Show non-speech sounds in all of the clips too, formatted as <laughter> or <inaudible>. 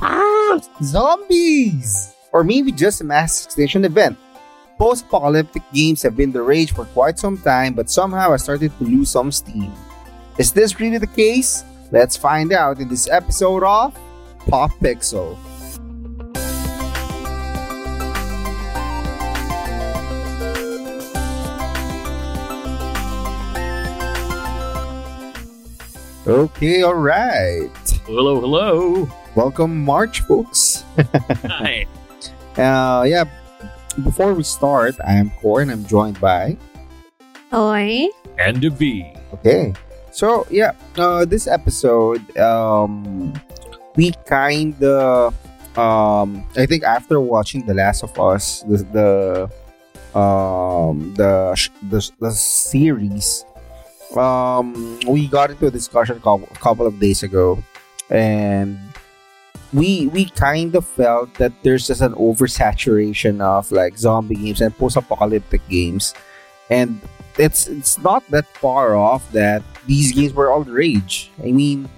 Ah, zombies! Or maybe just a mass extinction event. Post apocalyptic games have been the rage for quite some time, but somehow I started to lose some steam. Is this really the case? Let's find out in this episode of Pop Pixel. Okay, alright. Hello, hello. Welcome, March, folks. Hi. <laughs> Uh, yeah, before we start, I am Core and I'm joined by. Oi. And a V. Okay. So, yeah, uh, this episode, um, we kind of, um, I think after watching The Last of Us, the, the, um, the, sh- the, the series, um, we got into a discussion a couple, couple of days ago, and we we kind of felt that there's just an oversaturation of like zombie games and post-apocalyptic games, and it's it's not that far off that these games were all the rage. I mean,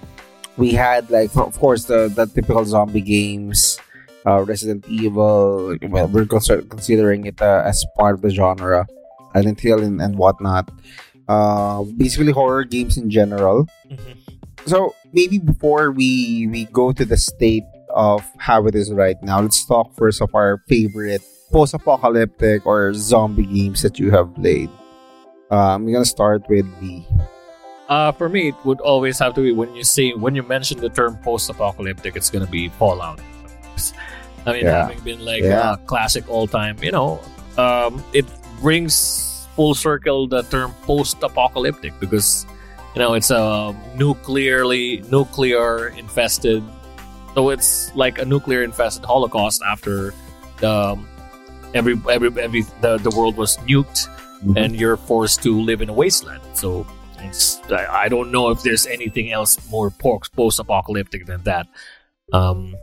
we had like of course the the typical zombie games, uh, Resident Evil. Well, we're consider- considering it uh, as part of the genre, Silent Hill and, and whatnot. Uh, basically horror games in general. So maybe before we we go to the state of how it is right now, let's talk first of our favorite post-apocalyptic or zombie games that you have played. Uh, I'm gonna start with the Uh, for me, it would always have to be when you say when you mention the term post-apocalyptic, it's gonna be Fallout. I mean, Yeah. having been like Yeah. a classic all-time, you know, um, it brings full circle the term post-apocalyptic because you know it's a nuclearly nuclear infested. So it's like a nuclear infested Holocaust after the every every every the, the world was nuked and you're forced to live in a wasteland. So it's, I don't know if there's anything else more post apocalyptic than that. Um,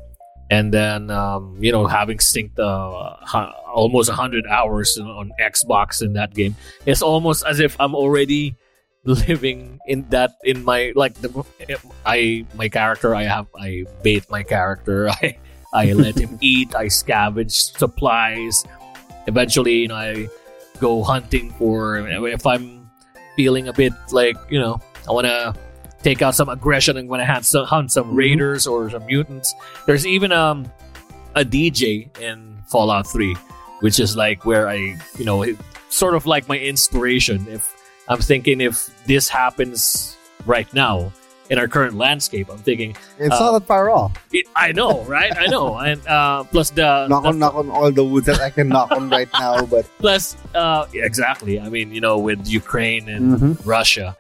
and then um, you know having synced uh, hu- almost hundred hours on- on Xbox in that game, it's almost as if I'm already living in that in my like the I my character I have I bait my character <laughs> I I let him <laughs> eat I scavenge supplies eventually you know I go hunting for if I'm feeling a bit like you know I want to take out some aggression and want to hunt some, hunt some raiders or some mutants. There's even um a DJ in Fallout 3, which is like where I you know it, sort of like my inspiration. If I'm thinking if this happens right now in our current landscape, I'm thinking It's Uh, not that far off. it, I know right? I know. <laughs> And uh, plus the, knock the on knock on all the wood that I can knock on right now, <laughs> but plus uh exactly. I mean you know with ukraine and Mhm. russia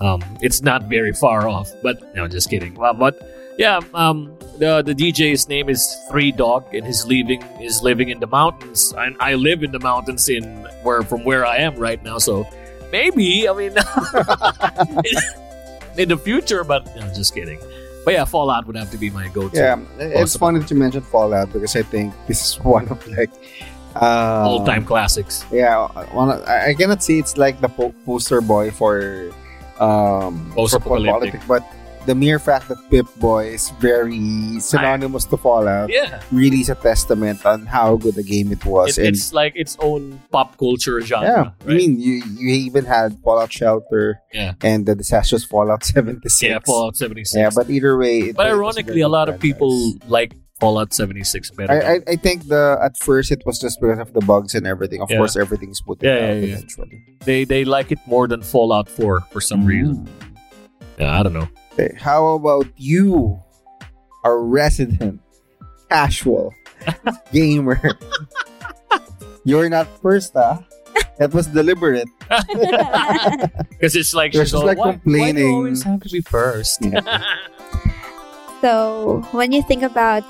um it's not very far off but no just kidding. Well, but yeah um the the dj's name is three dog and he's living is living in the mountains. And i live in the mountains in where from where i am right now so maybe i mean <laughs> in the future but no just kidding but yeah fallout would have to be my go-to yeah, it's Awesome. funny that you mentioned Fallout because I think this is <laughs> one of like uh, all-time classics Yeah, one of, I cannot say it's like the po- poster boy for um for Post-apocalyptic. but the mere fact that Pip Boy is very synonymous to Fallout yeah really is a testament on how good the game it was. It- it's like its own pop culture genre. yeah, right? I mean you you even had Fallout Shelter Yeah. and the disastrous Fallout <laughs> 76. yeah, Fallout 76. Yeah, but either way, it but was- it was ironically, a lot of people like Fallout 76 better. I, I, I think the at first it was just because of the bugs and everything. Of Yeah. course, everything's put Yeah, yeah, yeah. eventually. they they like it more than Fallout 4 for some reason. Mm. Yeah, I don't know. Okay, how about you, a resident casual <laughs> gamer? You're not first, ah. That was deliberate. <laughs> <laughs> Because it's like You're she's just all, like why, why do you complaining." always have to be first? so, when you think about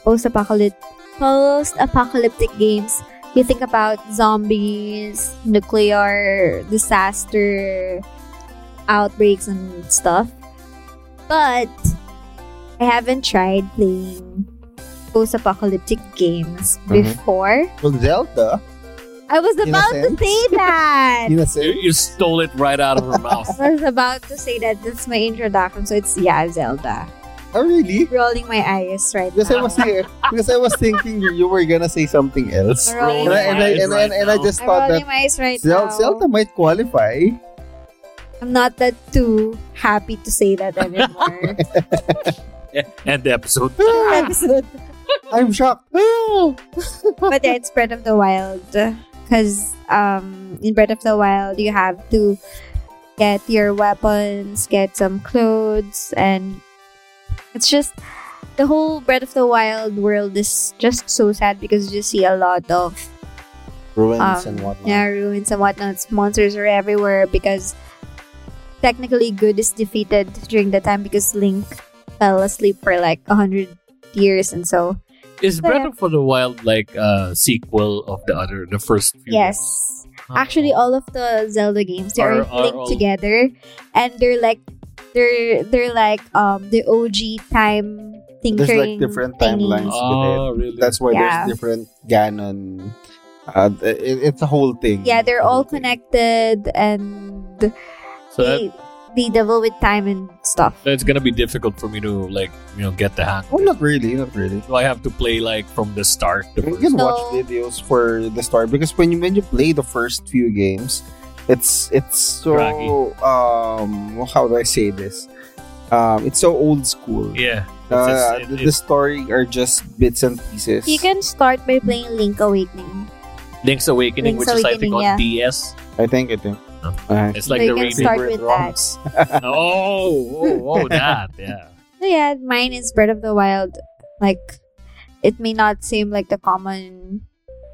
post-apocalyptic post-apocalyptic games, you think about zombies, nuclear disaster, outbreaks and stuff. But I haven't tried playing post-apocalyptic games Mhm. before. Well, Zelda, I was about to say that. <laughs> you, sense. you stole it right out of her <laughs> mouth. I was about to say that. That's my introduction. So it's yeah, Zelda. Oh, really? rolling my eyes right Because I now. was because I was thinking you, you were gonna say something else. Rolling And I, and, I, my eyes. and, I, and I just I'm thought rolling that my eyes right Zel- now. Zelda might qualify. I'm not that too happy to say that anymore. <laughs> End the episode. <laughs> Episode. I'm shocked. <laughs> but yeah, it's Breath of the Wild. Because um, in Breath of the Wild, you have to get your weapons, get some clothes, and it's just the whole Breath of the Wild world is just so sad because you see a lot of Ruins um, and whatnot. yeah, ruins and whatnot. Monsters are everywhere because technically good is defeated during the time because Link fell asleep for like a hundred years and so Is Breath of the Wild like a sequel of the other, the first few? yes. Actually, all of the Zelda games they are, Are- are linked all- together, and they're like they're they're like um the OG time There's like different timelines with Oh, really? That's why Yeah. there's different Ganon. Uh, it, it's a whole thing. Yeah, they're all connected, and so that, they they devil with time and stuff. It's gonna be difficult for me to like you know get the hang. Oh, not really, not really. So I have to play like from the start. The You can No. watch videos for the start because when you when you play the first few games, it's it's so Draggy. um how do I say this? Um, it's so old school. Yeah. It's- Uh, it's- the, it- the story are just bits and pieces. You can start by playing Link Awakening. Link's Awakening, Link's which is I think Awakening, on DS. I think I think. Uh, It's like So the you can remake. start Favorite with that. <laughs> Oh, oh, oh, that. Yeah. <laughs> So yeah, mine is Breath of the Wild. Like, it may not seem like the common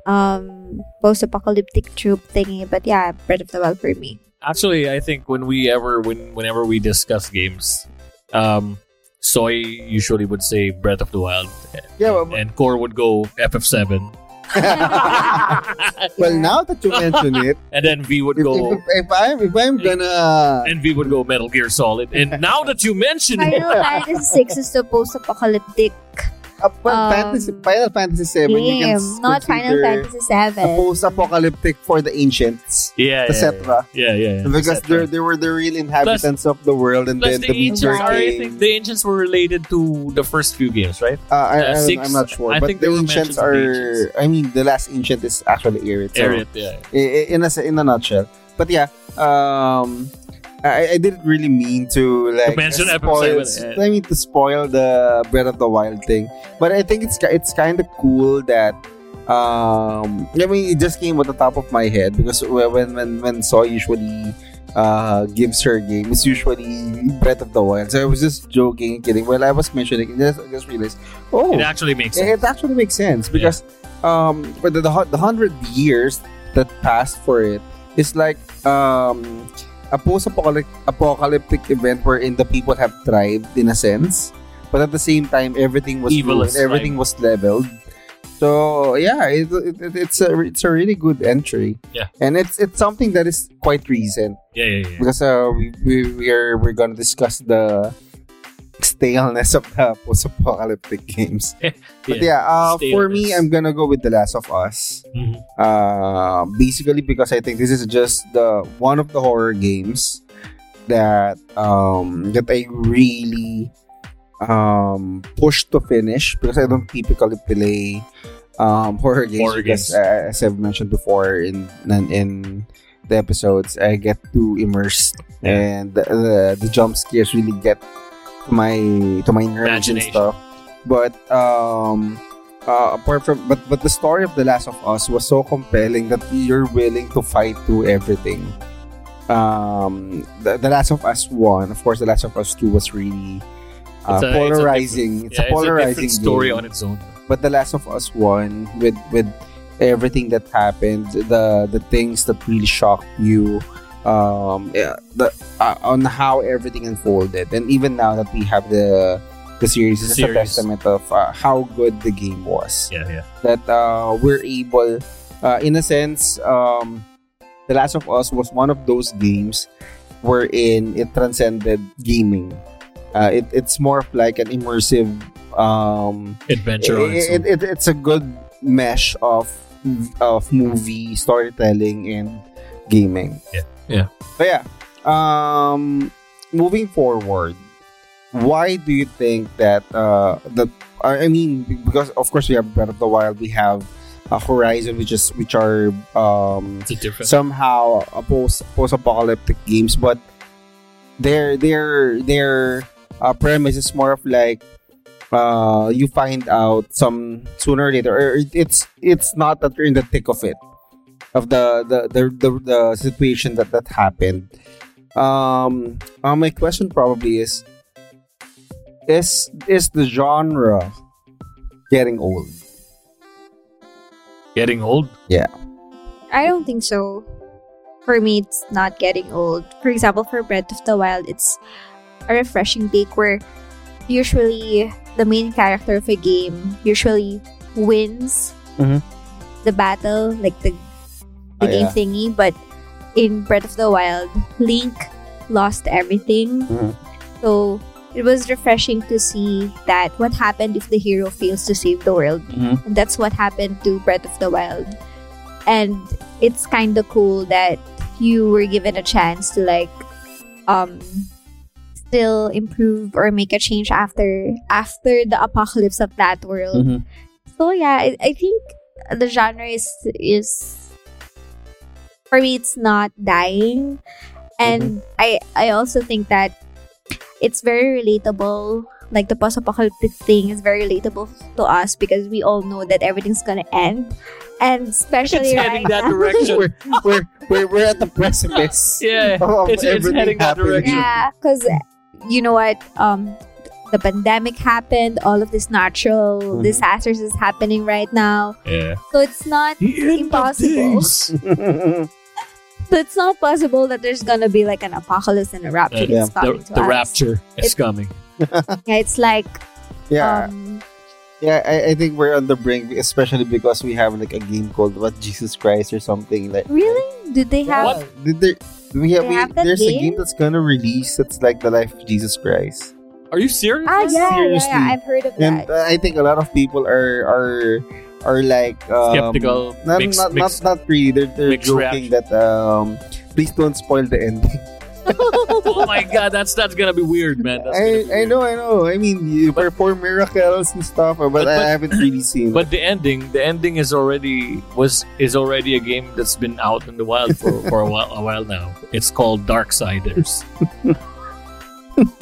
um post-apocalyptic troop thingy, but yeah, Breath of the Wild for me. Actually, I think when we ever when whenever we discuss games, um, Soy usually would say Breath of the Wild, Yeah, but- and Core would go FF7, <laughs> well, now that you mention it, <laughs> and then we would if, go if, if I'm if I'm gonna and V would go Metal Gear Solid. And now that you mention it, Final Fantasy VI is the post-apocalyptic uh, well, Um, Fantasy Final Fantasy Seven, you can game, not Final Fantasy a VII. post-apocalyptic for the ancients, yeah, the yeah, Cetra, yeah, yeah, yeah. because they they were the real inhabitants of the world, and Plus then the, the ancients are, I think the ancients were related to the first few games, right? Uh, I, Uh, I, six, I'm not sure, I but think the ancients mentions of the are. ancients. I mean, the last ancient is actually Aerith. So, Ariat, yeah. i- i- in a s- in a nutshell, but yeah, um, I, I didn't really mean to like mention spoil. FF7, yeah. I mean to spoil the Breath of the Wild thing, but I think it's it's kind of cool that. Um, I mean, it just came at the top of my head because when when when Soy usually uh gives her game, it's usually Breath of the Wild. So I was just joking and kidding. Well, I was mentioning, it, I just, I just realized, oh, It actually makes sense. it actually makes sense because um for the, the hundred years that passed for it, it is like um a post-apocalyptic event wherein the people have thrived in a sense, but at the same time everything was Evil everything was leveled. So yeah, it, it, it- it's a it's a really good entry. Yeah. and it's it's something that is quite recent Yeah, yeah, yeah. because uh, we, we we are we're gonna discuss the staleness of the post-apocalyptic games. <laughs> But yeah, uh, for me, I'm gonna go with The Last of Us. Mhm. Uh, basically because I think this is just the one of the horror games that um that I really um pushed to finish because I don't typically play um horror games Horror because games. uh, as I've mentioned before in in, in the episodes I get too immersed Yeah. and the, the the jump scares really get to my to my nerves and stuff but um uh, apart from but but the story of the last of us was so compelling that you're willing to fight through everything um the, the last of us 1 of course the last of us 2 was really uh, It's a- it's a polarizing it's yeah, a polarizing it's a story game. on its own. but the last of us 1 with with everything that happened the the things that really shocked you um yeah, the uh, on how everything unfolded and even now that we have the the series is a testament of uh, how good the game was Yeah, yeah. that uh, we're able, uh, in a sense, um, The Last of Us was one of those games wherein it transcended gaming. Uh, it, it's more of like an immersive. Um, Adventure it, it, it's a good mesh of of movie storytelling and gaming. Yeah. Yeah. But yeah, um, moving forward, why do you think that uh that I I mean because of course we have Breath of the Wild, we have uh, Horizon, which is which are um It's a different. somehow a post post apocalyptic games, but their their their uh, premise is more of like uh you find out some sooner or later or it's it's not that you're in the thick of it of the the the, the, the situation that that happened um uh, my question probably is is is the genre getting old Getting old. Yeah. I don't think so. For me, it's not getting old. For example, for Breath of the Wild, it's a refreshing take where usually the main character of a game usually wins Mhm. the battle, like the the Ah, game yeah. thingy. But in Breath of the Wild, Link lost everything. Mhm. So it was refreshing to see that what happened if the hero fails to save the world. Mhm. And that's what happened to Breath of the Wild. And it's kind of cool that you were given a chance to like um still improve or make a change after after the apocalypse of that world. Mhm. So yeah, I, I think the genre is is for me it's not dying. And I I also think that it's very relatable. Like the post-apocalyptic thing is very relatable to us because we all know that everything's gonna end, and especially It's right heading that now. direction. we're, we're, we're, we're at the precipice <laughs> yeah. of It's, it's everything heading that direction. Yeah, because you know what? Um, the pandemic happened. All of these natural Mhm. disasters is happening right now. Yeah. So it's not. Impossible. <laughs> So it's not possible that there's gonna be like an apocalypse and a rapture Yeah. The, coming to the us. rapture is It- coming. <laughs> Yeah, it's like yeah, um, yeah. I, I think we're on the brink, especially because we have like a game called what Jesus Christ or something like. really? Did they have? Yeah, did there, we have, They we, have that there's a game? game that's gonna release. That's like the life of Jesus Christ, Are you serious? Ah, yeah, yeah, Seriously. yeah. I've heard of and that. uh, I think a lot of people are are are like um, Skeptical, Not, mixed- not, mixed- not not really. They're, they're mixed joking that um, please don't spoil the ending. <laughs> oh my god, that's that's gonna be weird, man. That's gonna be I, I know, I know. I mean, you perform miracles and stuff, but, But- I haven't really seen. But the ending, the ending is already was is already a game that's been out in the wild for, for a while a while now. It's called Dark Darksiders. <laughs>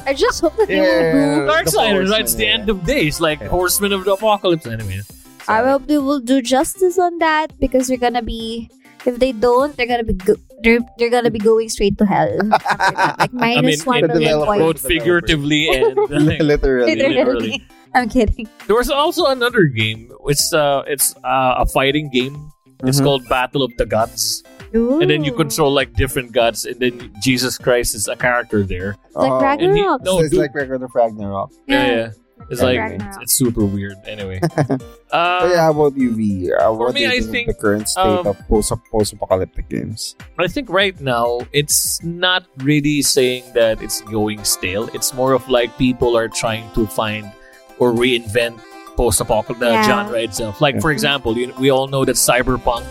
I just hope that they will Yeah. do. The Darksiders, right? It's the yeah. end of days, like Horsemen of the Apocalypse. Anyway, I hope they will do justice on that because they're gonna be. If they don't, they're gonna be go- they're they're gonna be going straight to hell. after <laughs> that. Like minus mean, in the million developer- points. both figuratively and <laughs> like, literally. Literally. literally. I'm kidding. there was also another game. It's uh, it's uh, a fighting game. It's Mhm. called Battle of the Gods, and then you control like different gods, and then Jesus Christ is a character there. Like Oh, Ragnarok. He- no, so it's dude. like Record of Ragnarok. Yeah, yeah. It's Yeah, like Ragnarok. it's, it's super weird. Anyway, <laughs> But uh, yeah, how about you, V? Uh, what me, do you I think, think, of the current state um, of post post apocalyptic games? I think right now it's not really saying that it's going stale. It's more of like people are trying to find or reinvent post-apocalyptic Yeah. genre itself. Like for example, you, we all know that cyberpunk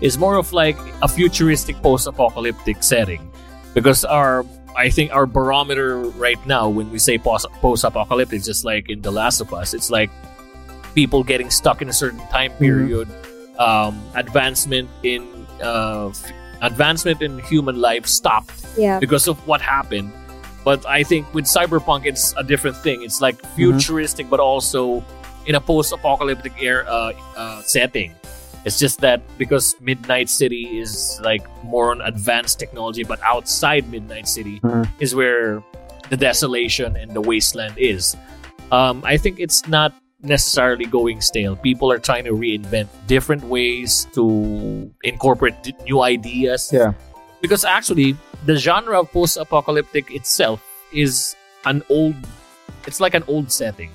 is more of like a futuristic post-apocalyptic setting because our I think our barometer right now when we say post post-apocalyptic, just like in The Last of Us, it's like people getting stuck in a certain time period, um, advancement in uh, f- advancement in human life stopped Yeah. because of what happened. But I think with cyberpunk, it's a different thing. It's like futuristic, but also in a post-apocalyptic era uh, uh, setting. It's just that because Midnight City is like more on advanced technology, but outside Midnight City Mhm. is where the desolation and the wasteland is. Um, I think it's not necessarily going stale. People are trying to reinvent different ways to incorporate d- new ideas. Yeah. Because actually, the genre of post-apocalyptic itself is an old. It's like an old setting.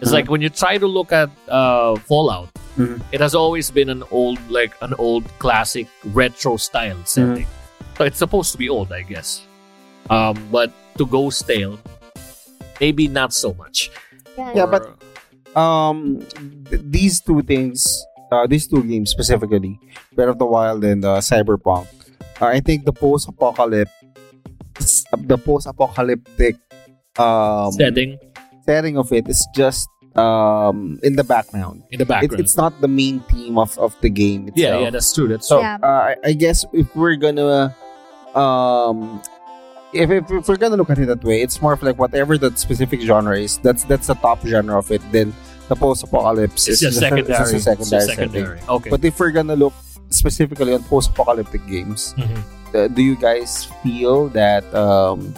It's like when you try to look at uh, Fallout, Mhm. it has always been an old, like an old classic retro style setting. So it's supposed to be old, I guess. Um, but to go stale, maybe not so much. Yeah, but- Or- Um, th- these two things, uh, these two games specifically, Breath of the Wild and uh, Cyberpunk, uh, I think the post apocalypse, the post apocalyptic um setting setting of it is just um in the background. in the It, background. it's not the main theme of, of the game itself. yeah, yeah, that's true. That's So Yeah. uh, I, I guess if we're gonna um if, if, if we're gonna look at it that way, it's more of like whatever that specific genre is, that's that's the top genre of it. Then the post-apocalypse it's is just secondary. <laughs> It's a secondary, It's just secondary. Okay. But if we're gonna look specifically on post-apocalyptic games, Mhm. uh, do you guys feel that um,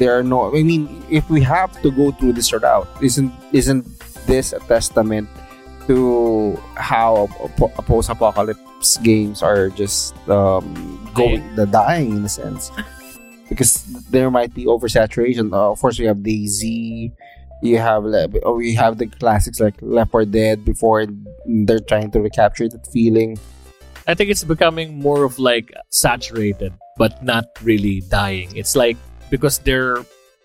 there are no? I mean, if we have to go through this route, isn't isn't this a testament to how a post-apocalypse games are just um, going the dying in a sense? Because there might be oversaturation. Uh, of course, we have DayZ. You have oh, we have the classics like 4 Dead before they're trying to recapture that feeling. I think it's becoming more of like saturated, but not really dying. It's like because they're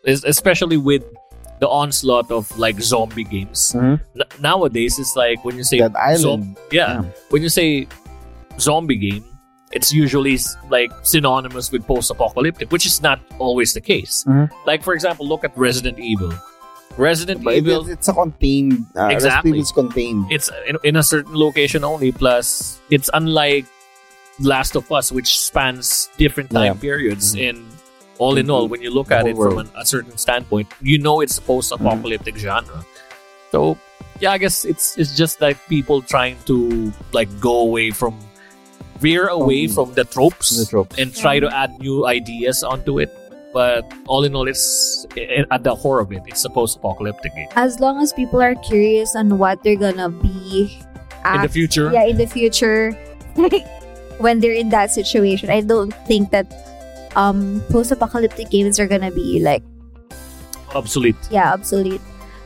especially with the onslaught of like zombie games Mhm. N- nowadays. It's like when you say That island. zom- yeah, Yeah. when you say zombie game, it's usually like synonymous with post-apocalyptic, which is not always the case. Mhm. Like for example, look at Resident Evil. Resident But Evil it's a contained. Uh, Exactly. It's contained. it's in, in a certain location only plus it's unlike last of us which spans different time Yeah. Mm-hmm. periods and all in all when you look at it from an, a certain standpoint you know it's a post-apocalyptic genre. So yeah i guess it's it's just like people trying to like go away from veer away From- from the tropes, the tropes. and try to add new ideas onto it. But all in all it's i- at the core of it it's a post-apocalyptic game. As long as people are curious on what they're gonna be in the future? Yeah, in the future, <laughs> when they're in that situation, I don't think that um post-apocalyptic games are gonna be like obsolete. Yeah obsolete.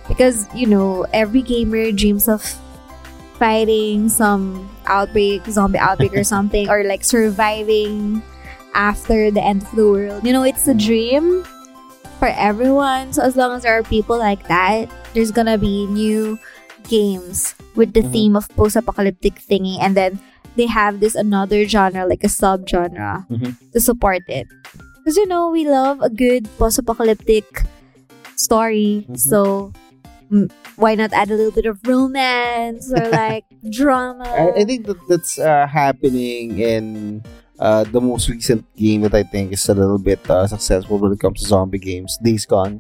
Because you know every gamer dreams of fighting some outbreak zombie outbreak or <laughs> something or like surviving after the end of the world. You know it's a dream for everyone. So as long as there are people like that there's gonna be new games with the Mhm. theme of post-apocalyptic thingy. And then they have this another genre like a sub-genre Mhm. to support it because you know we love a good post-apocalyptic story Mhm. so mm, why not add a little bit of romance or <laughs> like drama I, I think that that's uh, happening in uh, the most recent game that I think is a little bit uh, successful when it comes to zombie games. Days Gone.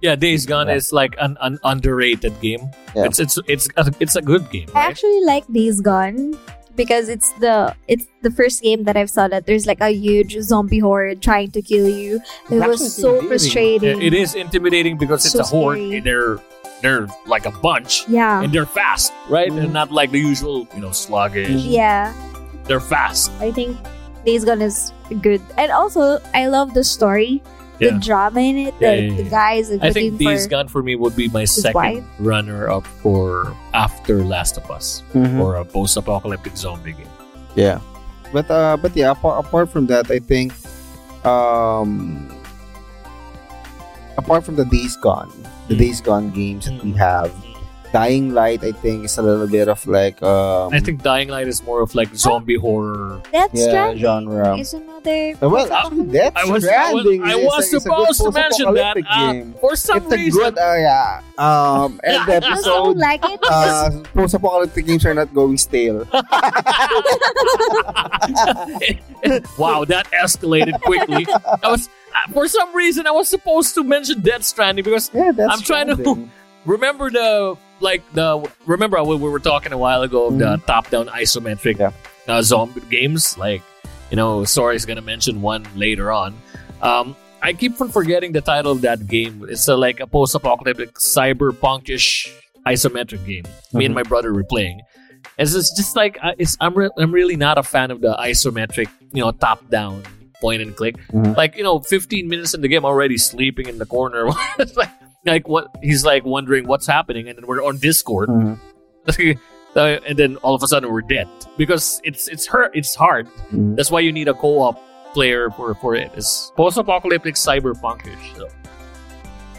Yeah, Days Gone Yeah. is like an, an underrated game. Yeah. It's it's it's a, it's a good game, I actually like Days Gone because it's the it's the first game that I've saw that there's like a huge zombie horde trying to kill you. It It's was so frustrating. It is intimidating because it's So a horde. scary. They're they're like a bunch Yeah. and they're fast, right? And mm-hmm. not like the usual, you know, sluggish. Yeah. They're fast. I think Days Gone is good. And also I love the story. Yeah. The drama in it. Yeah, the, yeah, the yeah. guys are I think looking Days for Gone for me would be my second wife. runner up for after Last of Us Mm-hmm. or a post-apocalyptic zombie game. Yeah, but uh, but yeah. Apart, apart from that, I think um, apart from the Days Gone, the Mm. Days Gone games that we Mm. have, Dying Light, I think, is a little bit of like um, I think Dying Light is more of like zombie horror. Death yeah genre. is another Uh, well, actually, Death I was I was, I was is supposed to mention that uh, game. for some it's a reason. good uh, yeah. Um, <laughs> and the I just don't episode. like it. Uh, post-apocalyptic games are not going stale. <laughs> <laughs> wow, that escalated quickly. I was uh, for some reason I was supposed to mention Death Stranding because Yeah, that's I'm trying to- remember the like the remember when we were talking a while ago of the top-down isometric Yeah. uh, zombie games. Like you know, Sorry's gonna mention one later on. Um, I keep on forgetting the title of that game. It's a, like a post-apocalyptic cyberpunkish isometric game. Me and Mhm. my brother were playing. And It's just, like uh, it's, I'm re- I'm really not a fan of the isometric, you know, top-down point and click. Mhm. Like you know, 15 minutes in the game, already sleeping in the corner. <laughs> Like, like what he's like wondering what's happening, and then we're on Discord, Mhm. <laughs> Uh, and then all of a sudden we're dead because it's it's hurt. It's hard. Mhm. That's why you need a co-op player for for it. It's post-apocalyptic cyberpunkish. So.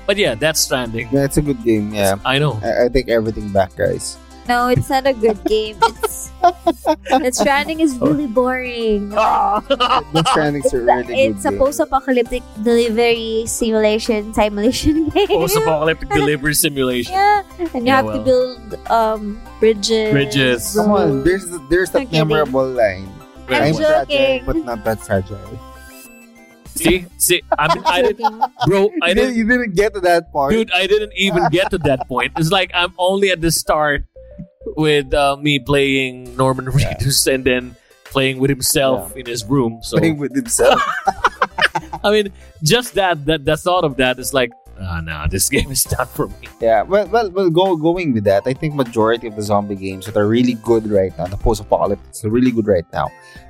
But yeah, that's Stranding. Yeah, it's a good game. Yeah, I know. I, I take everything back, guys. No, it's not a good game. It's <laughs> Death Stranding is really boring. <laughs> Death Stranding's a really good It's a game. post-apocalyptic delivery simulation simulation <laughs> game. Post-apocalyptic delivery simulation. Yeah, and you Yeah, have to well. build um bridges. Bridges. Come on, there's there's that I'm kidding. memorable line. I'm I'm fragile, but not that fragile. See, see, I mean, I didn't, Joking. bro, I you, didn't, didn't, you didn't get to that part. dude, I didn't even get to that point. It's like I'm only at the start with uh, me playing Norman Reedus <laughs> and then playing with himself in his room. So playing with himself. <laughs> I mean, just that, that, the thought of that is like, ah, no, this <laughs> game is not for me. yeah, well, well, well, go going with that. I think majority of the zombie games that are really good right now, the post-apocalypse are really good right now,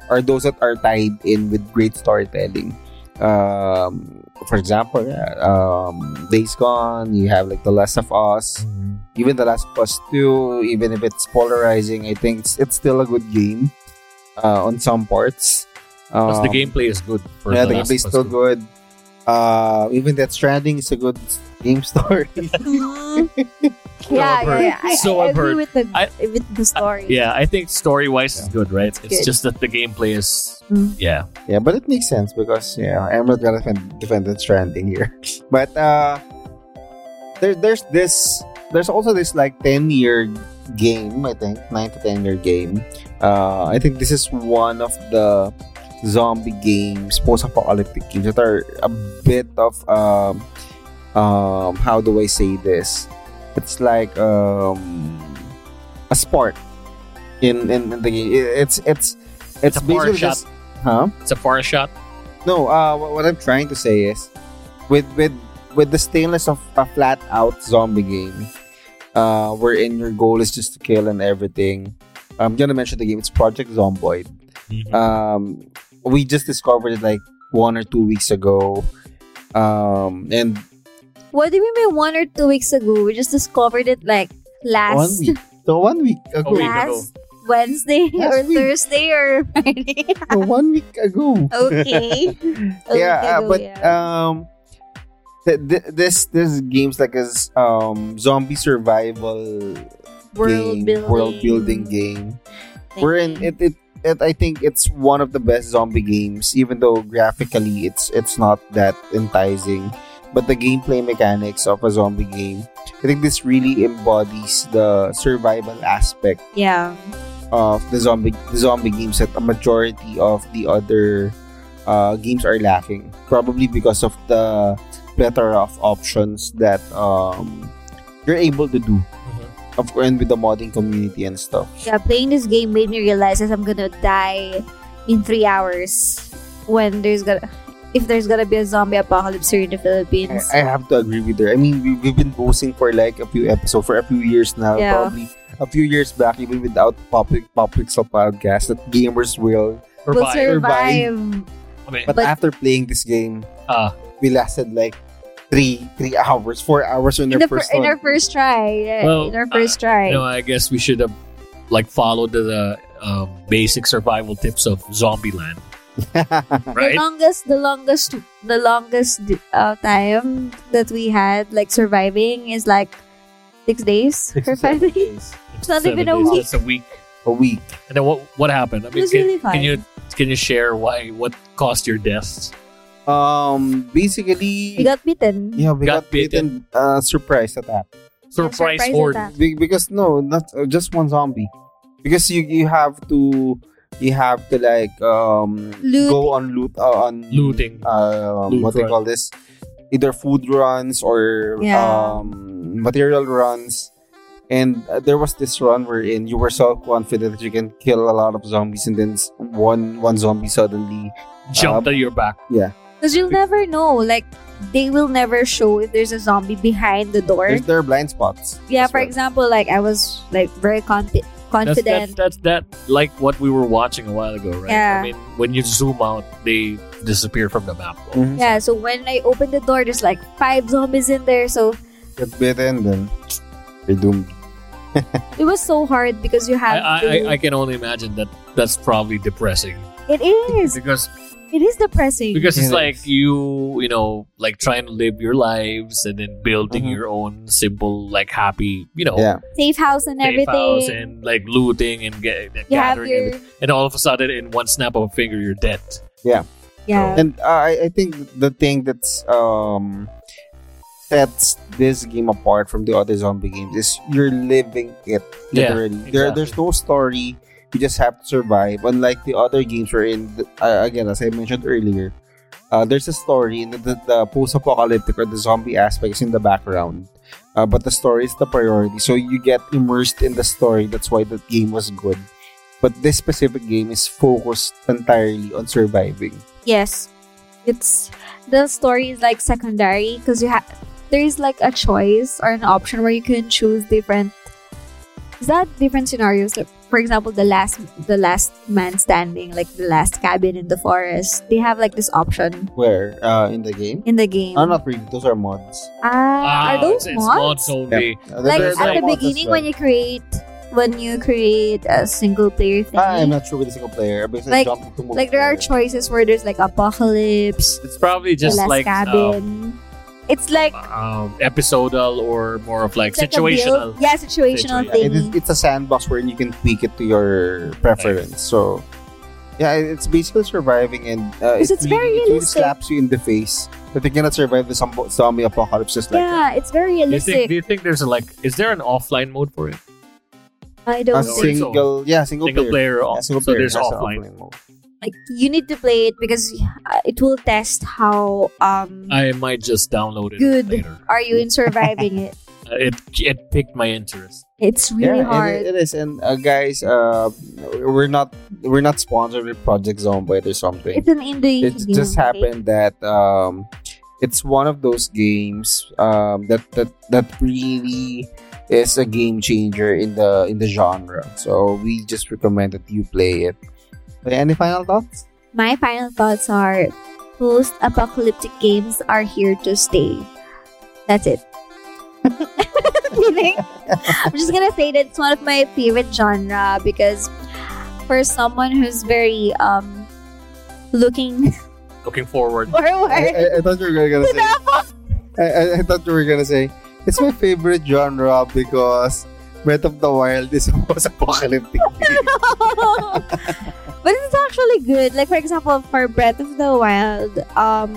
are those that are tied in with great storytelling. Um, for example, yeah, um, Days Gone. You have like The Last of Us. even The Last of Us 2, even if it's polarizing, I think it's, it's still a good game uh, on some parts. Plus, the Um, gameplay is good. For yeah, the the gameplay is still too. good. Uh, even Death Stranding is a good game story. <laughs> Yeah, I've yeah, heard. yeah. I, So I I've agree heard. with the I- with the story. Yeah, I think story wise is good, right? It's good. just that the gameplay is, Mm. yeah. yeah, but it makes sense because yeah, Emerald gonna defend, defend Death Stranding here. <laughs> But uh, there, there's this. There's also this like ten year game. I think nine to ten year game. Uh, I think this is one of the zombie games, post-apocalyptic games that are a bit of um, um, how do I say this? It's like um, a sport in, in in the game. It's it's it's, It's a far basically shot. just huh? It's a far shot. No, uh, what, I'm trying to say is, with with with the stainless of a flat out zombie game, uh, wherein your goal is just to kill and everything. I'm gonna mention the game. It's Project Zomboid. Um, we just discovered it like one or two weeks ago. Um, and What do you mean one or two weeks ago? We just discovered it like last one week, so <laughs> one week ago, A week ago. last Wednesday Last or week. Thursday or <laughs> Friday. so one week ago. okay. <laughs> Yeah, week uh, but yeah. um, th- th- this this game's like a s- um zombie survival world game, building. world building game. thing. Wherein it, it it I think it's one of the best zombie games, even though graphically it's it's not that enticing. But the gameplay mechanics of a zombie game, I think this really embodies the survival aspect Yeah. of the zombie the zombie games that a majority of the other uh, games are lacking. Probably because of the plethora of options that um, you're able to do. Of course, and with the modding community and stuff. Yeah, playing this game made me realize that I'm gonna die in three hours when there's gonna if there's gonna be a zombie apocalypse here in the Philippines. I, I have to agree with her. I mean, we, we've been posting for like a few episodes for a few years now. Yeah. Probably a few years back, even without public public so podcast, that gamers will. Or will buy- survive. I mean, But, But- after playing this game, ah, we lasted like three three hours, four hours in In, the the fir- first in our first try. Yeah, Well, in our first uh, try. you know, I guess we should have like followed the um, basic survival tips of Zombieland, <laughs> the longest the longest the longest uh, time that we had like surviving is like six days Six or or five seven days. <laughs> It's not Seven even a days, week. It's a week. a week. And then what what happened? I It mean, was can, really fun. can you can you share why what caused your deaths? Um, basically, We got bitten. yeah, we Got got, bitten. Uh, surprise attack. Surprise, surprise horde. attack. Be- because no, not uh, just one zombie. Because you you have to you have to like um Loot. go on loot uh, on Looting. uh, Loot what they run. call this either food runs or Yeah. um material runs. And uh, there was this run wherein you were so confident that you can kill a lot of zombies, and then s- one one zombie suddenly Jumped Uh, at your back. Yeah. Because you'll never know. Like, they will never show if there's a zombie behind the door. there's there are blind spots. yeah, as for well. example, like, I was, like, very confi- That's, confident. that's that's that like what we were watching a while ago, right? Yeah. I mean, when you zoom out, they disappear from the map. Mhm. yeah, so when I open the door, there's, like, five zombies in there. So, Get bitten, then you're doomed. <laughs> it was so hard because you I, have I, to... I, I can only imagine that that's probably depressing it is. because It is depressing. because it's like is. you you know like trying to live your lives and then building Mhm. your own simple like happy you know Yeah. safe house and safe everything. house and like looting and get you have gathering your everything. and all of a sudden in one snap of a finger you're dead yeah. Yeah. And uh, I, I think the thing that's um sets this game apart from the other zombie games is you're living it Yeah, literally. There, exactly. there's no story. You just have to survive. Unlike the other games we're in uh, again as I mentioned earlier, uh, there's a story and the, the post-apocalyptic or the zombie aspect is in the background. Uh, but the story is the priority. So you get immersed in the story. That's why the game was good. But this specific game is focused entirely on surviving. Yes. It's the story is like secondary because you have there is like a choice or an option where you can choose different is that different scenarios for example the last the last man standing like the last cabin in the forest they have like this option Where? Uh, in the game? in the game Oh, not really. Those are mods. Ah, are those it's, it's mods? mods only Uh, like there- there at are the beginning well. when you create when you create a single player thing Ah, I'm not sure with the single player. Because Like- I into like there are choices where there's like apocalypse it's probably just last like um, cabin it's like um, episodal or more of like It's like situational build- yeah, situational Situa- thing. It is, it's a sandbox where you can tweak it to your preference. So, yeah, it's basically surviving, and uh, Because it it's really, very it really slaps you in the face that you cannot survive the zomb- zombie apocalypse just like that. yeah, it's very do you realistic. think do you think there's a like is there an offline mode for it I don't No, think it's single, yeah, single, single player. player, Yeah, single so player there's has an offline mode. Like you need to play it because uh, it will test how um I might just download it Good. later are you in surviving it. <laughs> Uh, it it piqued my interest It's really yeah, hard. It, it is, and uh, guys, uh, we're not we're not sponsored with Project Zomboid or something. it's an indie. it game, just okay? happened that um it's one of those games um that that that really is a game changer in the in the genre so we just recommend that you play it Okay, any final thoughts? My final thoughts are post-apocalyptic games are here to stay. That's it. <laughs> I'm just gonna say that it's one of my favorite genre because for someone who's very um looking <laughs> looking forward. <laughs> Forward. I, I thought you were gonna say I, I, I thought you were gonna say it's my favorite genre because Breath of the Wild is a post-apocalyptic <laughs> game. but it's actually good. Like for example, for Breath of the Wild, um,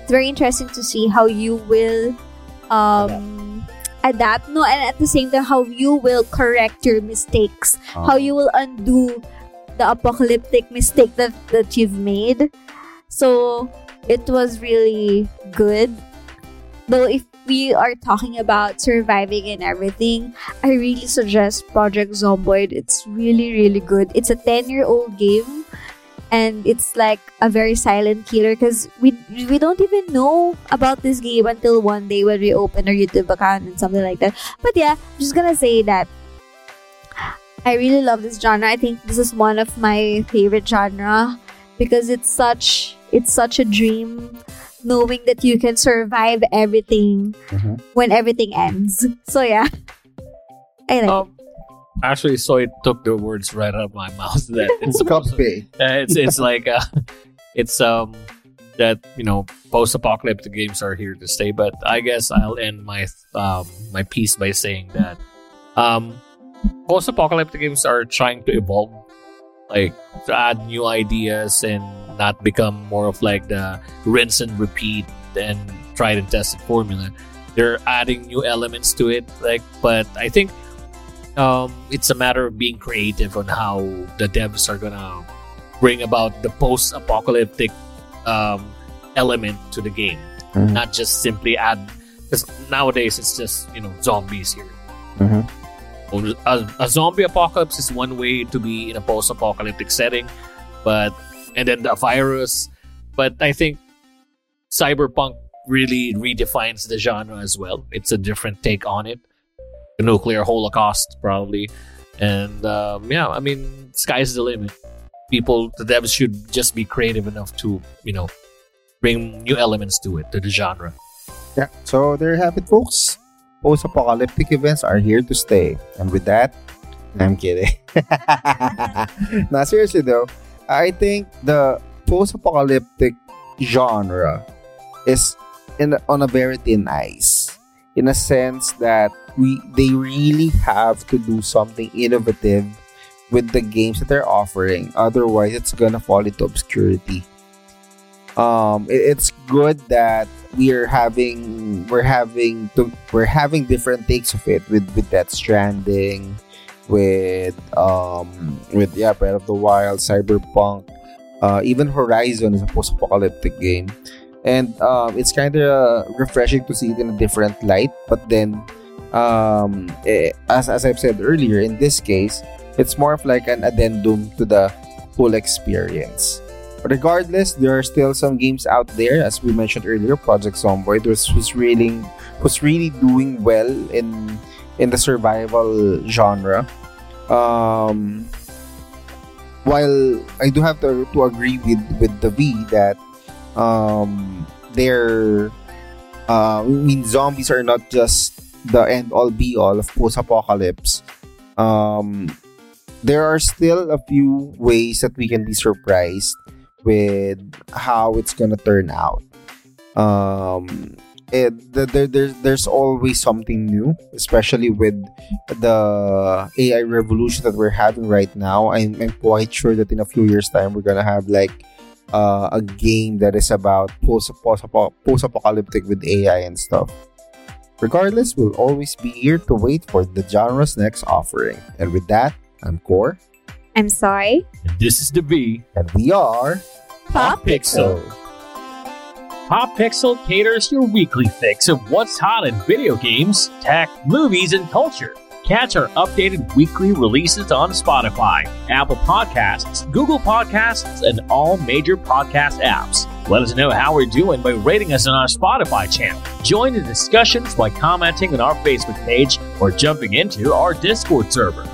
it's very interesting to see how you will um adapt. No, and at the same time, how you will correct your mistakes. How you will undo the apocalyptic mistake that that you've made. So it was really good. Though if we are talking about surviving and everything, I really suggest Project Zomboid. It's really, really good. It's a 10 year old game and it's like a very silent killer because we we don't even know about this game until one day when we open our YouTube account and something like that. But yeah, I'm just gonna say that I really love this genre. I think this is one of my favorite genre because it's such it's such a dream knowing that you can survive everything Mhm. when everything ends. So yeah. I like it. um <laughs> actually so it took the words right out of my mouth that it's <laughs> supposed to- Copy. Uh, it's it's like uh, <laughs> it's um that you know post-apocalyptic games are here to stay. But I guess I'll end my um my piece by saying that um post-apocalyptic games are trying to evolve, like to add new ideas and not become more of like the rinse and repeat and tried and tested formula. They're adding new elements to it, like but I think um, it's a matter of being creative on how the devs are gonna bring about the post-apocalyptic um, element to the game, Mhm. not just simply add. Because nowadays it's just you know zombies here. Mhm. A, a zombie apocalypse is one way to be in a post-apocalyptic setting, but and then the virus. But I think cyberpunk really redefines the genre as well. It's a different take on it. The nuclear holocaust, probably. And um, yeah, I mean, sky's the limit. People, the devs should just be creative enough to, you know, bring new elements to it, to the genre. Yeah. So there you have it, folks. Post-apocalyptic events are here to stay. And with that, I'm kidding. <laughs> now, seriously though, I think the post-apocalyptic genre is in on a very thin ice. In a sense that we they really have to do something innovative with the games that they're offering. Otherwise it's gonna fall into obscurity. Um it- it's good that we're having we're having to we're having different takes of it with with Death Stranding with um with yeah breath of the wild cyberpunk uh even horizon is a post-apocalyptic game. And um it's kind of refreshing to see it in a different light but then um eh, as, as i've said earlier in this case it's more of like an addendum to the whole experience. Regardless there are still some games out there as we mentioned earlier project zomboid was, was really was really doing well in in the survival genre um while i do have to, to agree with with the v that um they're uh I mean zombies are not just the end all be all of post apocalypse um there are still a few ways that we can be surprised with how it's gonna turn out. Um it, the, there, there's there's always something new especially with the AI revolution that we're having right now I'm, I'm quite sure that in a few years time we're gonna have like uh, a game that is about post post apocalyptic with AI and stuff. Regardless, we'll always be here to wait for the genre's next offering. And with that, I'm Core, I'm sorry. And this is the B. and we are Pop Pixel. Pop Pixel caters your weekly fix of what's hot in video games, tech, movies, and culture. Catch our updated weekly releases on Spotify, Apple Podcasts, Google Podcasts, and all major podcast apps. Let us know how we're doing by rating us on our Spotify channel. Join the discussions by commenting on our Facebook page or jumping into our Discord server.